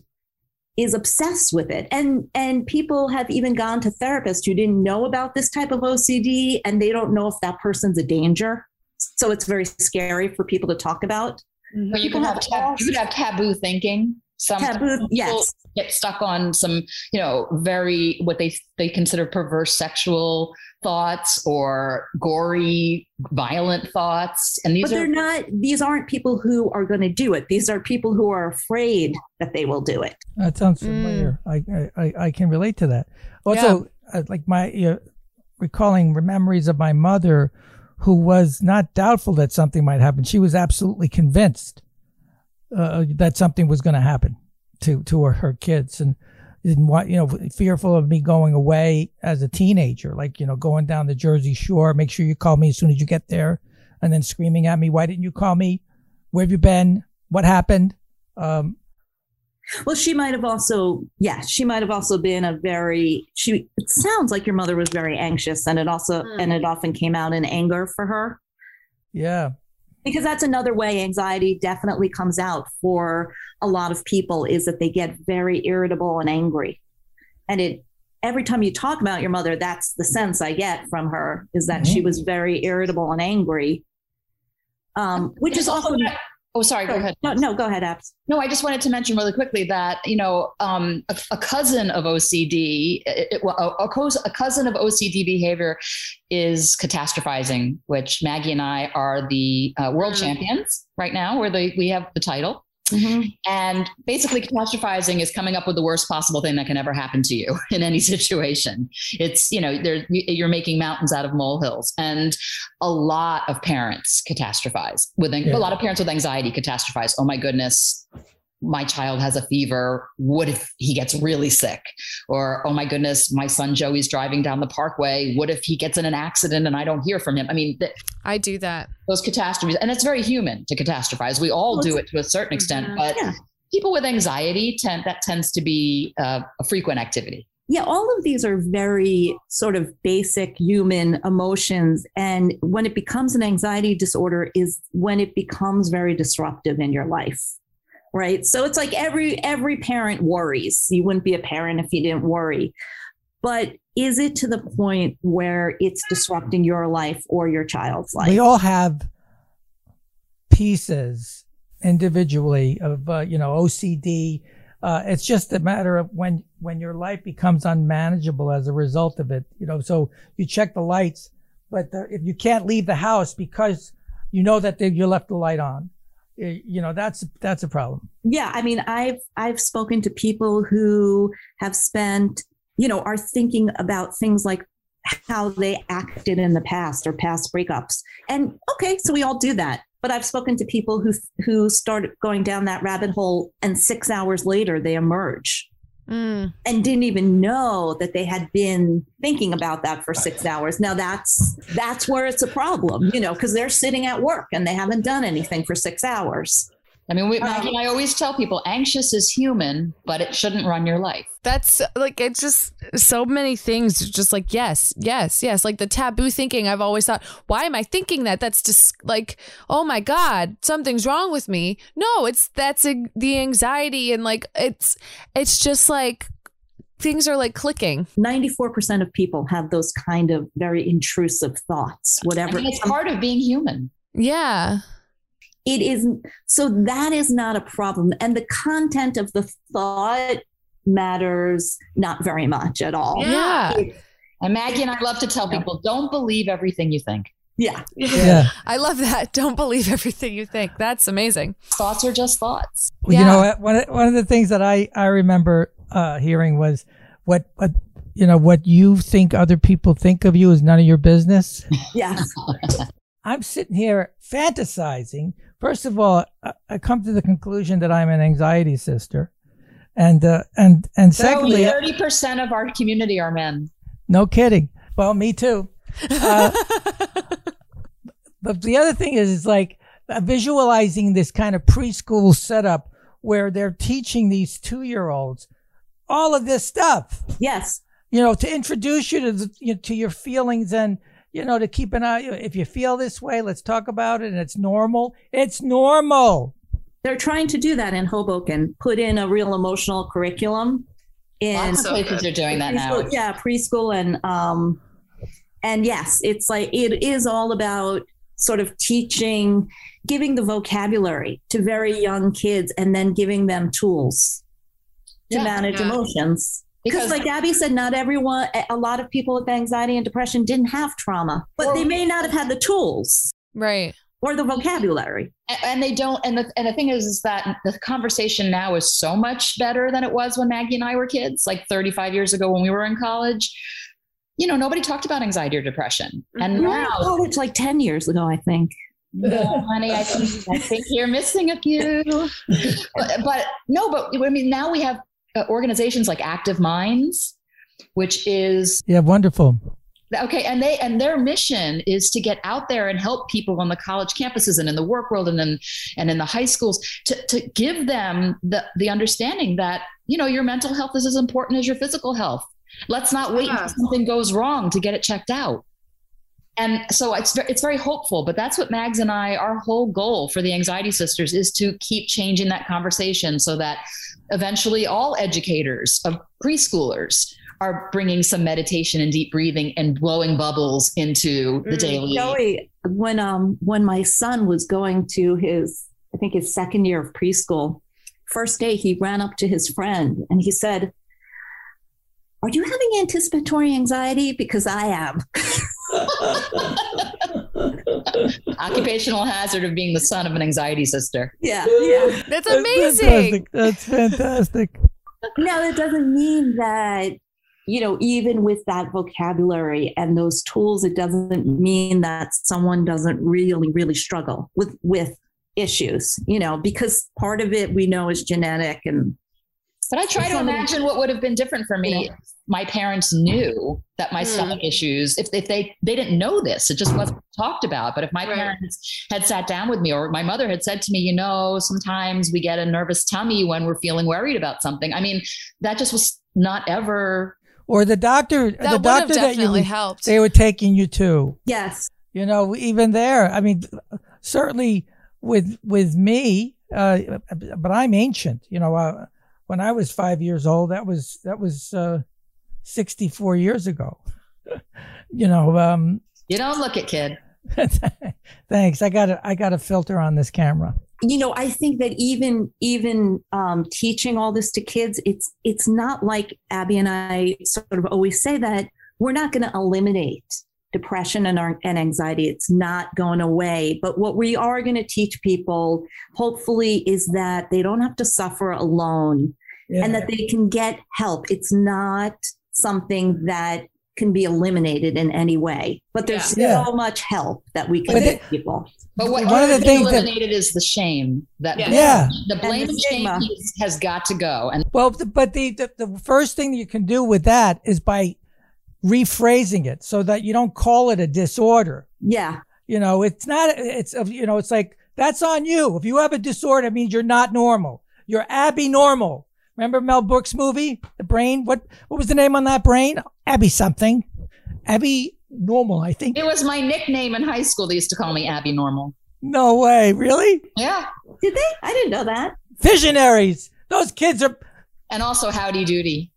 is obsessed with it. And, and people have even gone to therapists who didn't know about this type of OCD and they don't know if that person's a danger. So it's very scary for people to talk about. Mm-hmm. you can have, tab- you could have taboo thinking. Some taboo, yes. Get stuck on some, you know, very what they they consider perverse sexual thoughts or gory, violent thoughts. And these but they're not. These aren't people who are going to do it. These are people who are afraid that they will do it. That sounds familiar. Mm. I, I I can relate to that. Also, yeah. uh, like my uh, recalling memories of my mother who was not doubtful that something might happen. She was absolutely convinced uh, that something was going to happen to to her, her kids, and didn't want you know fearful of me going away as a teenager, like you know going down the Jersey Shore. Make sure you call me as soon as you get there, and then screaming at me, "Why didn't you call me? Where have you been? What happened?" Um, well, she might have also, yeah, she might have also been a very. She. It sounds like your mother was very anxious, and it also, mm. and it often came out in anger for her. Yeah, because that's another way anxiety definitely comes out for a lot of people is that they get very irritable and angry, and it. Every time you talk about your mother, that's the sense I get from her is that mm-hmm. she was very irritable and angry, um, which is also Oh, sorry. Go ahead. No, no, go ahead, Abs. No, I just wanted to mention really quickly that you know um, a, a, cousin of OCD, it, well, a, a, cousin of OCD behavior is catastrophizing, which Maggie and I are the uh, world mm-hmm. champions right now, where they, we have the title. Mm-hmm. And basically, catastrophizing is coming up with the worst possible thing that can ever happen to you (laughs) in any situation. It's, you know, you're making mountains out of molehills. And a lot of parents catastrophize. With yeah. a lot of parents with anxiety catastrophize. Oh my goodness, my child has a fever. What if he gets really sick? Or, oh my goodness, my son Joey's driving down the parkway. What if he gets in an accident and I don't hear from him? I mean, th- I do that. Those catastrophes. And it's very human to catastrophize. We all well, do it to a certain extent, mm-hmm. but yeah. people with anxiety tend, that tends to be uh, a frequent activity. Yeah, all of these are very sort of basic human emotions. And when it becomes an anxiety disorder, is when it becomes very disruptive in your life right? So it's like every every parent worries. You wouldn't be a parent if you didn't worry. But is it to the point where it's disrupting your life or your child's life? we all have pieces individually of uh, you know ocd uh, it's just a matter of when when your life becomes unmanageable as a result of it you know so you check the lights but the, if you can't leave the house because you know that they, you left the light on you know that's that's a problem yeah i mean i've i've spoken to people who have spent you know, are thinking about things like how they acted in the past or past breakups. And okay, so we all do that. But I've spoken to people who who started going down that rabbit hole and 6 hours later they emerge. Mm. And didn't even know that they had been thinking about that for six (laughs) hours. Now that's that's where it's a problem, you know, because they're sitting at work and they haven't done anything for six hours. I mean, we, um, Maggie and I always tell people anxious is human, but it shouldn't run your life. That's like, it's just so many things. Just like, yes, yes, yes. Like the taboo thinking, I've always thought, why am I thinking that? That's just like, oh my God, something's wrong with me. No, it's that's a, the anxiety. And like, it's, it's just like, things are like clicking. 94% of people have those kind of very intrusive thoughts, whatever. I mean, it's part of being human. Yeah it is so that is not a problem. And the content of the thought matters not very much at all. Yeah. And maggie and i love to tell people don't believe everything you think. Yeah. Yeah. I love that. Don't believe everything you think. That's amazing. Thoughts are just thoughts. Well, yeah. you know one of, one of the things that i i remember uh, hearing was what what you know what you think other people think of you is none of your business. Yeah. (laughs) I'm sitting here fantasizing First of all, I come to the conclusion that I'm an anxiety sister, and uh, and and secondly, thirty percent of our community are men. No kidding. Well, me too. Uh, (laughs) but the other thing is, is like uh, visualizing this kind of preschool setup where they're teaching these two year olds all of this stuff. Yes. You know, to introduce you to the, you know, to your feelings and you know, to keep an eye. If you feel this way, let's talk about it. And it's normal. It's normal. They're trying to do that in Hoboken, put in a real emotional curriculum. In Lots of places are doing that now. Yeah, preschool and um, and yes, it's like it is all about sort of teaching, giving the vocabulary to very young kids, and then giving them tools to yeah, manage yeah. emotions. Because, like Abby said, not everyone, a lot of people with anxiety and depression didn't have trauma, but or, they may not have had the tools. Right. Or the vocabulary. And they don't. And the, and the thing is, is that the conversation now is so much better than it was when Maggie and I were kids, like 35 years ago when we were in college. You know, nobody talked about anxiety or depression. And mm-hmm. now. It's like 10 years ago, I think. No, honey, I think, I think you're missing a few. (laughs) but, but no, but I mean, now we have Uh, organizations like Active Minds, which is yeah, wonderful. Okay, and they and their mission is to get out there and help people on the college campuses and in the work world and then and in the high schools to to give them the the understanding that you know your mental health is as important as your physical health. Let's not wait yeah. until something goes wrong to get it checked out. And so it's it's very hopeful, but that's what Mags and I our whole goal for the Anxiety Sisters is to keep changing that conversation so that eventually all educators of preschoolers are bringing some meditation and deep breathing and blowing bubbles into the mm, daily. Joey, when um when my son was going to his I think his second year of preschool, first day he ran up to his friend and he said, "Are you having anticipatory anxiety? Because I am." (laughs) (laughs) Occupational hazard of being the son of an anxiety sister. Yeah, (laughs) yeah. That's amazing. That's fantastic. That's fantastic. no, it doesn't mean that you know, even with that vocabulary and those tools, it doesn't mean that someone doesn't really, really struggle with with issues, you know, because part of it we know is genetic and but I try to imagine what would have been different for me. Yeah. My parents knew that my mm. stomach issues, if, if they they didn't know this, it just wasn't talked about. But if my right. parents had sat down with me or my mother had said to me, you know, sometimes we get a nervous tummy when we're feeling worried about something. I mean, that just was not ever or the doctor that the doctor that you helped. they were taking you to. Yes. You know, even there, I mean, certainly with with me, uh, but I'm ancient. You know, uh, when I was five years old, that was that was uh, 64 years ago. (laughs) you know, um, you don't look it, kid. (laughs) Thanks. I got a I got a filter on this camera. You know, I think that even even um, teaching all this to kids, it's it's not like Abby and I sort of always say that we're not going to eliminate depression and, and anxiety. It's not going away. But what we are going to teach people, hopefully, is that they don't have to suffer alone yeah. and that they can get help. It's not something that can be eliminated in any way, but there's Yeah. so much help that we can But give it- people. But what One of the things that- eliminated is the shame. That Yeah. Yeah. the blame the and shame has got to go. And Well, but the, the the first thing you can do with that is by rephrasing it so that you don't call it a disorder. Yeah. You know, it's not. It's you know, it's like that's on you. If you have a disorder, it means you're not normal. You're Abby normal. Remember Mel Brooks movie, The Brain? What what was the name on that brain? Abby something. Abby normal, I think. it was my nickname in high school. They used to call me Abby Normal. No way, really? Yeah. Did they? I didn't know that. Visionaries. Those kids are And also Howdy Doody.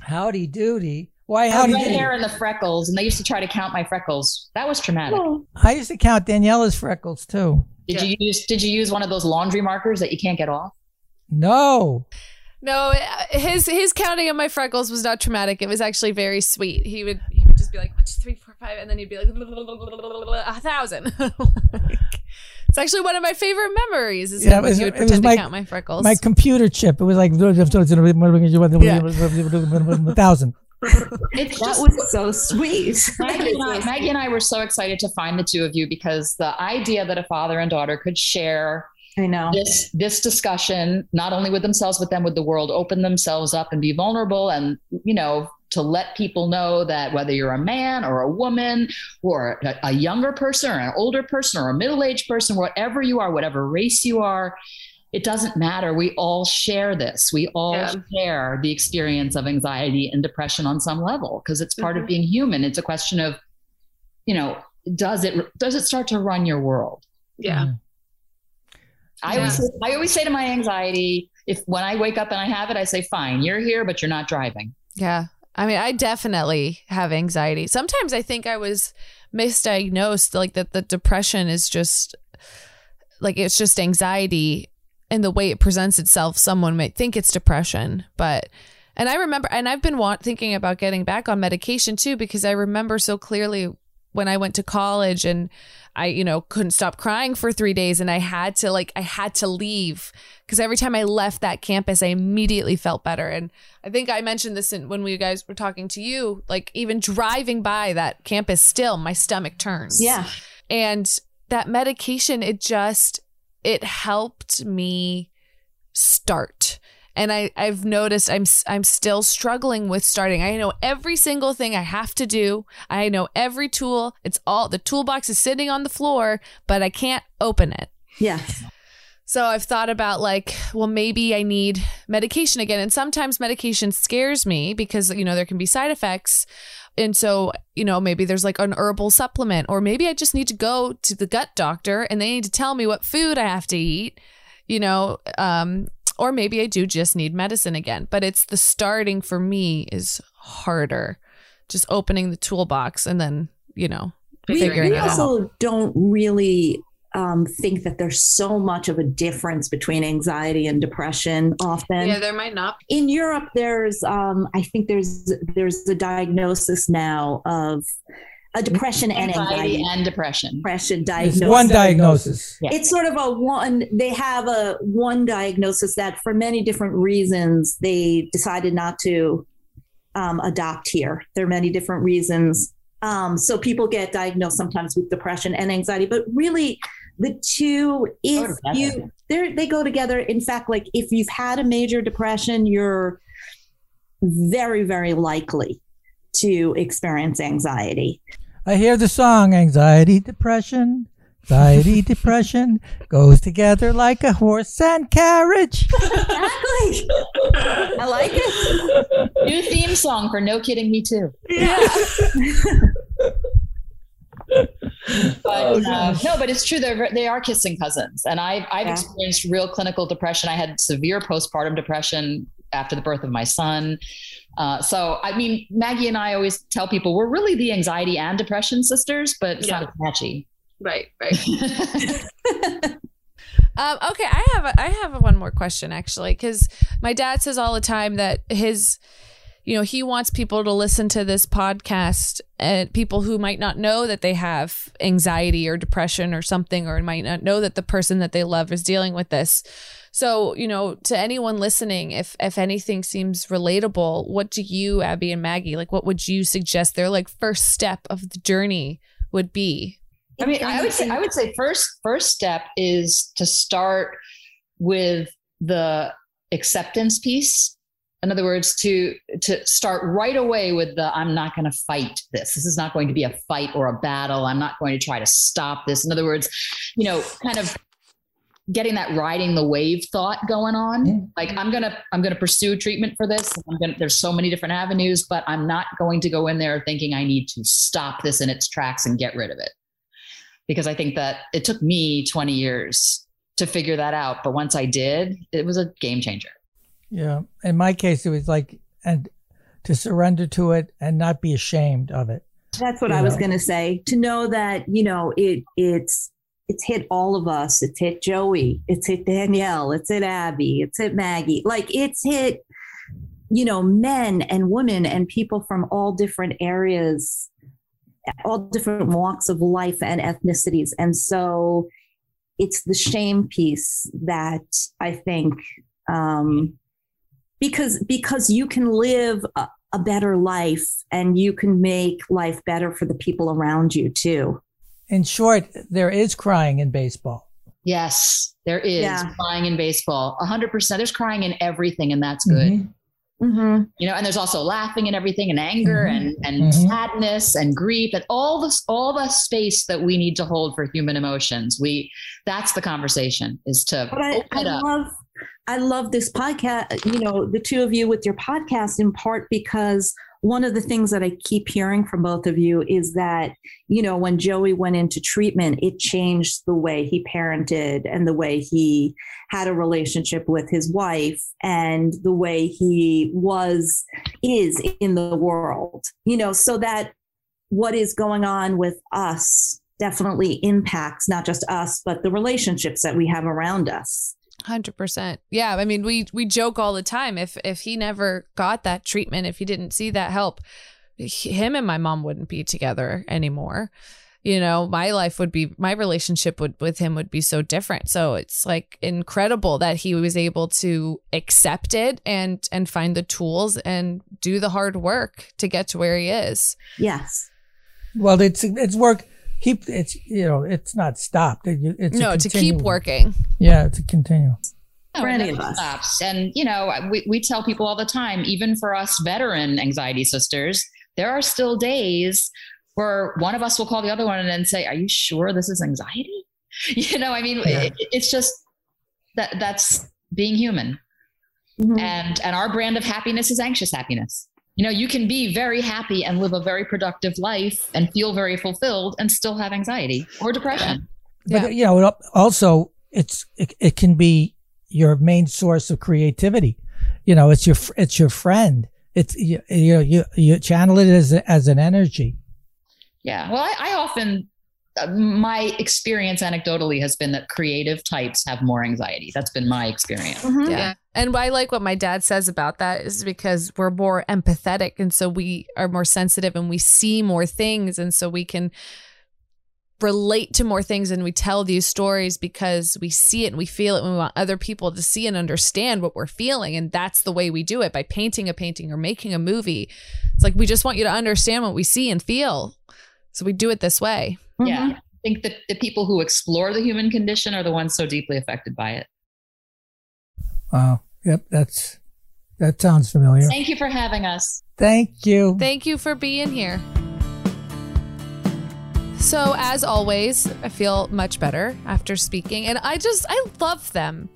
howdy doody. Why I howdy had red hair and the freckles, and they used to try to count my freckles. That was traumatic. I used to count Daniela's freckles too. Did you use Did you use one of those laundry markers that you can't get off? No. No, uh, his his counting of my freckles was not traumatic. It was actually very sweet. He would he would just be like one, two, three, four, five, and then he'd be like (laughs) a thousand. (laughs) it's actually one of my favorite memories. Is Yeah, when it was- he would it was pretend to my- count my freckles. My computer chip. It was like (laughs) a thousand. (laughs) It's That just was so sweet. (laughs) Maggie and, I, Maggie and I were so excited to find the two of you because the idea that a father and daughter could share I know. this this discussion not only with themselves but then with the world open themselves up and be vulnerable and you know to let people know that whether you're a man or a woman or a, a younger person or an older person or a middle-aged person whatever you are whatever race you are it doesn't matter we all share this we all Yeah. share the experience of anxiety and depression on some level because it's part of mm-hmm. being human it's a question of you know does it does it start to run your world yeah. Mm-hmm. I always, I always say to my anxiety, if when I wake up and I have it, I say, fine, you're here, but you're not driving. Yeah. I mean, I definitely have anxiety. Sometimes I think I was misdiagnosed, like that the depression is just like it's just anxiety and the way it presents itself. Someone might think it's depression, but and I remember, and I've been want, thinking about getting back on medication too because I remember so clearly when I went to college and I, you know, couldn't stop crying for three days and I had to like, I had to leave because every time I left that campus, I immediately felt better. And I think I mentioned this in, when we guys were talking to you, like even driving by that campus still, my stomach turns. Yeah. And that medication, it just, it helped me start. And I, I've noticed I'm I'm still struggling with starting. I know every single thing I have to do. I know every tool. It's all the toolbox is sitting on the floor, but I can't open it. Yeah. So I've thought about like, well, maybe I need medication again. And sometimes medication scares me because, you know, there can be side effects. And so, you know, maybe there's like an herbal supplement, or maybe I just need to go to the gut doctor and they need to tell me what food I have to eat, you know, um, or maybe I do just need medicine again. But it's the starting for me is harder, just opening the toolbox and then, you know, We, we it out. also don't really um, think that there's so much of a difference between anxiety and depression often. Yeah, there might not. in Europe, there's um, I think there's there's a diagnosis now of a depression and Anxiety anxiety. and depression. Depression It's diagnosis. one diagnosis. Yeah. It's sort of a one. They have a one diagnosis that, for many different reasons, they decided not to um, adopt here. There are many different reasons. Um, so people get diagnosed sometimes with depression and anxiety, but really, the two, if together. you, they they go together. In fact, like if you've had a major depression, you're very, very likely to experience anxiety. I hear the song anxiety, depression, anxiety, (laughs) depression goes together like a horse and carriage. Exactly. I like it. New theme song for No Kidding Me Too. (laughs) But uh, no, but it's true. They're they are kissing cousins, and I've I've Yeah. experienced real clinical depression. I had severe postpartum depression after the birth of my son. Uh, so I mean, Maggie and I always tell people we're really the anxiety and depression sisters, but it's not as catchy. Right, right. (laughs) (laughs) Um, okay, I have a, I have a one more question actually because my dad says all the time that his you know, he wants people to listen to this podcast and people who might not know that they have anxiety or depression or something, or might not know that the person that they love is dealing with this. So, you know, to anyone listening, if if anything seems relatable, what do you, Abby and Maggie, like what would you suggest their like first step of the journey would be? I mean, I would say I would say first first step is to start with the acceptance piece. In other words, to to start right away with the I'm not going to fight this. This is not going to be a fight or a battle. I'm not going to try to stop this. In other words, you know, kind of getting that riding the wave thought going on. Yeah. Like I'm gonna I'm gonna pursue treatment for this. I'm gonna there's so many different avenues, but I'm not going to go in there thinking I need to stop this in its tracks and get rid of it. Because I think that it took me 20 years to figure that out. But once I did, it was a game changer. Yeah. In my case, it was like, and to surrender to it and not be ashamed of it. That's what I know? was going to say. To know that, you know, it, it's, it's hit all of us. It's hit Joey. It's hit Danielle. It's hit Abby. It's hit Maggie. Like it's hit, you know, men and women and people from all different areas, all different walks of life and ethnicities. And so it's the shame piece that I think um, because because you can live a, a, better life and you can make life better for the people around you too. In short, there is crying in baseball. Yes, there is yeah. crying in baseball. hundred percent. There's crying in everything, and that's good. Mm-hmm. Mm-hmm. You know, and there's also laughing and everything, and anger mm-hmm. and and mm-hmm. sadness and grief, and all this, all the space that we need to hold for human emotions. We that's the conversation is to but I, I love I love this podcast. You know, the two of you with your podcast in part because one of the things that I keep hearing from both of you is that, you know, when Joey went into treatment, it changed the way he parented and the way he had a relationship with his wife and the way he was, is in the world, you know, so that what is going on with us definitely impacts not just us, but the relationships that we have around us. Hundred percent. Yeah, I mean, we we joke all the time. If if he never got that treatment, if he didn't see that help, him and my mom wouldn't be together anymore. You know, my life would be my relationship would with him would be so different. So it's like incredible that he was able to accept it and and find the tools and do the hard work to get to where he is. Yes. Well, it's it's work keep it's you know it's not stopped. It, it's no to keep working. Yeah, it's a continuum. No, for any of us. Stops. And you know, we, we tell people all the time, even for us veteran anxiety sisters, there are still days where one of us will call the other one and say, "Are you sure this is anxiety?" (laughs) You know, I mean, yeah. it, it's just that that's being human. Mm-hmm. And and our brand of happiness is anxious happiness you know you can be very happy and live a very productive life and feel very fulfilled and still have anxiety or depression. But yeah. you know also it's it, it can be your main source of creativity. You know it's your it's your friend. It's you you you, you channel it as as an energy. Yeah. Well I, I often my experience anecdotally has been that creative types have more anxiety. That's been my experience. Mm-hmm. Yeah. And I like what my dad says about that is because we're more empathetic. And so we are more sensitive and we see more things. And so we can relate to more things and we tell these stories because we see it and we feel it and we want other people to see and understand what we're feeling and that's the way we do it by painting a painting or making a movie it's like we just want you to understand what we see and feel so we do it this way Mm-hmm. Yeah. I think that the people who explore the human condition are the ones so deeply affected by it. Wow. Yep. That's, that sounds familiar. Thank you for having us. Thank you. Thank you for being here. So, as always, I feel much better after speaking. And I just, I love them.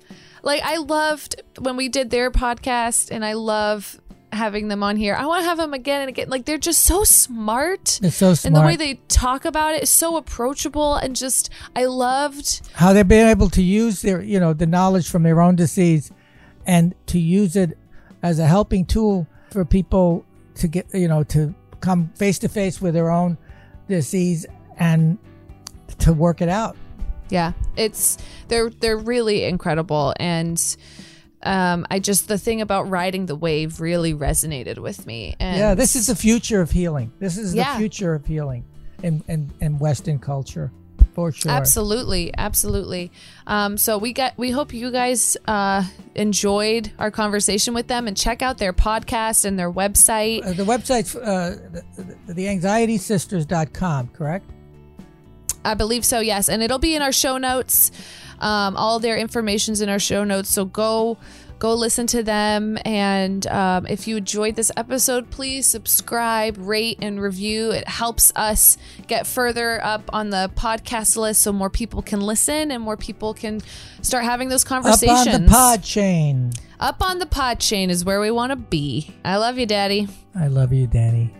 Like, I loved when we did their podcast, and I love having them on here. I want to have them again and again. Like they're just so smart. It's so smart. And the way they talk about it is so approachable and just I loved how they've been able to use their, you know, the knowledge from their own disease and to use it as a helping tool for people to get, you know, to come face to face with their own disease and to work it out. Yeah. It's they're they're really incredible and um, I just the thing about riding the wave really resonated with me. And yeah, this is the future of healing. This is Yeah. the future of healing in, in, in Western culture, for sure. Absolutely, absolutely. Um, so we got. We hope you guys uh, enjoyed our conversation with them and check out their podcast and their website. Uh, the website's uh, the, the anxietysisters.com, correct? I believe so. Yes, and it'll be in our show notes. Um, all their information's in our show notes. So go. Go listen to them. And um, if you enjoyed this episode, please subscribe, rate, and review. It helps us get further up on the podcast list so more people can listen and more people can start having those conversations. Up on the pod chain. Up on the pod chain is where we want to be. I love you, Daddy. I love you, Danny.